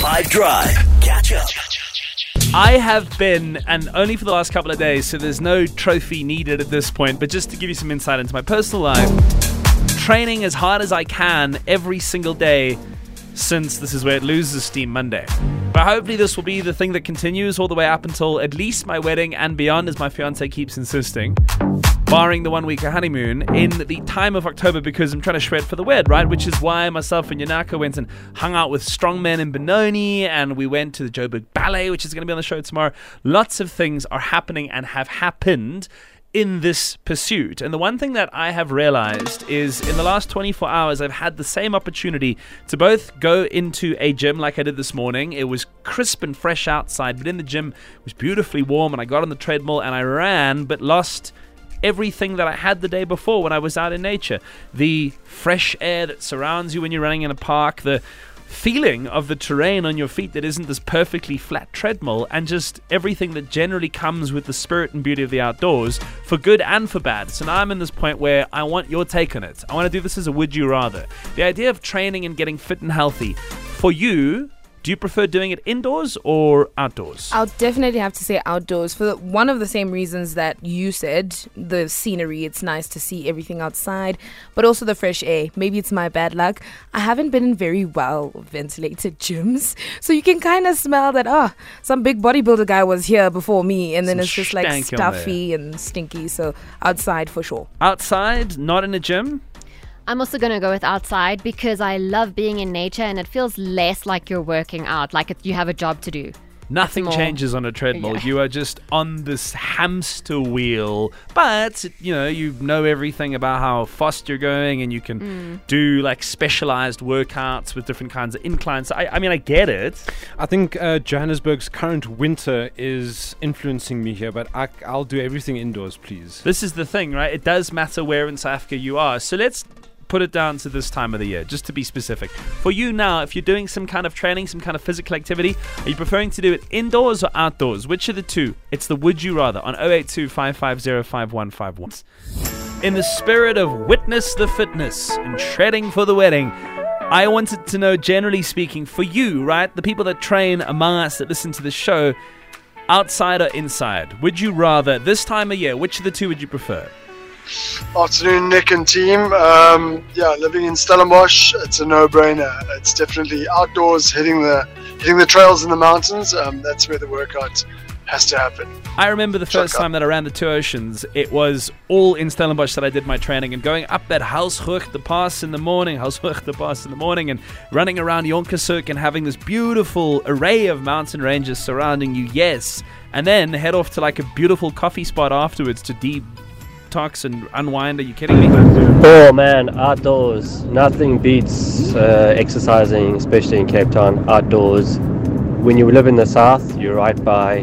5 Drive. Catch up. I have been, and only for the last couple of days, so there's no trophy needed at this point, but just to give you some insight into my personal life, training as hard as I can every single day since this is where it loses steam Monday. But hopefully, this will be the thing that continues all the way up until at least my wedding and beyond, as my fiance keeps insisting. Barring the one week of honeymoon in the time of October because I'm trying to shred for the wed, right? Which is why myself and Yanaka went and hung out with strongmen in Benoni and we went to the Joburg Ballet, which is going to be on the show tomorrow. Lots of things are happening and have happened in this pursuit. And the one thing that I have realized is in the last 24 hours, I've had the same opportunity to both go into a gym like I did this morning. It was crisp and fresh outside, but in the gym, it was beautifully warm. And I got on the treadmill and I ran, but lost everything that I had the day before when I was out in nature. The fresh air that surrounds you when you're running in a park, the feeling of the terrain on your feet that isn't this perfectly flat treadmill, and just everything that generally comes with the spirit and beauty of the outdoors, for good and for bad. So now I'm in this point where I want your take on it. I want to do this as a would you rather. The idea of training and getting fit and healthy for you do you prefer doing it indoors or outdoors? I'll definitely have to say outdoors for one of the same reasons that you said the scenery. It's nice to see everything outside, but also the fresh air. Maybe it's my bad luck. I haven't been in very well ventilated gyms, so you can kind of smell that. Oh, some big bodybuilder guy was here before me, and then Some it's just like stuffy and stinky. So outside for sure. Outside, not in a gym? I'm also going to go with outside because I love being in nature and it feels less like you're working out, like you have a job to do. Nothing more- changes on a treadmill. Yeah. You are just on this hamster wheel. But, you know, you know everything about how fast you're going and you can Mm. do like specialized workouts with different kinds of inclines. So I, I mean, I get it. I think uh, Johannesburg's current winter is influencing me here, but I, I'll do everything indoors, please. This is the thing, right? It does matter where in South Africa you are. So let's put it down to this time of the year, just to be specific. For you now, if you're doing some kind of training, some kind of physical activity, are you preferring to do it indoors or outdoors? Which of the two? It's the would you rather on 082 5151. In the spirit of witness the fitness and treading for the wedding, I wanted to know, generally speaking, for you, right? The people that train among us that listen to the show, outside or inside? Would you rather, this time of year, which of the two would you prefer? Afternoon, Nick and team. Um, yeah, living in Stellenbosch, it's a no-brainer. It's definitely outdoors, hitting the hitting the trails in the mountains. Um, that's where the workout has to happen. I remember the first time that I ran the two oceans, it was all in Stellenbosch that I did my training and going up that Helshoogte pass in the morning, Helshoogte pass in the morning, and running around Jonkershoek and having this beautiful array of mountain ranges surrounding you, yes. And then head off to like a beautiful coffee spot afterwards to detox and unwind. Are you kidding me? Oh man, outdoors. Nothing beats uh, exercising, especially in Cape Town, outdoors. When you live in the south, you're right by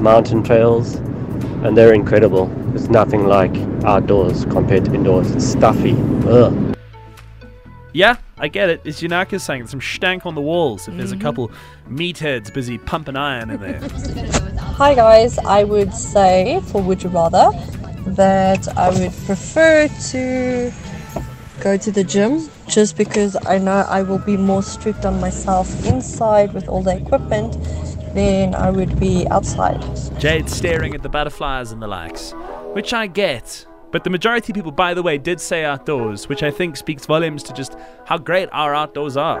mountain trails, and they're incredible. There's nothing like outdoors compared to indoors. It's stuffy. Ugh. Yeah, I get it. It's Yanaka saying, there's some stank on the walls if there's a couple meatheads busy pumping iron in there. Hi guys, I would say for Would You Rather that I would prefer to go to the gym just because I know I will be more strict on myself inside with all the equipment than I would be outside. Jade staring at the butterflies and the likes, which I get. But the majority of people, by the way, did say outdoors, which I think speaks volumes to just how great our outdoors are.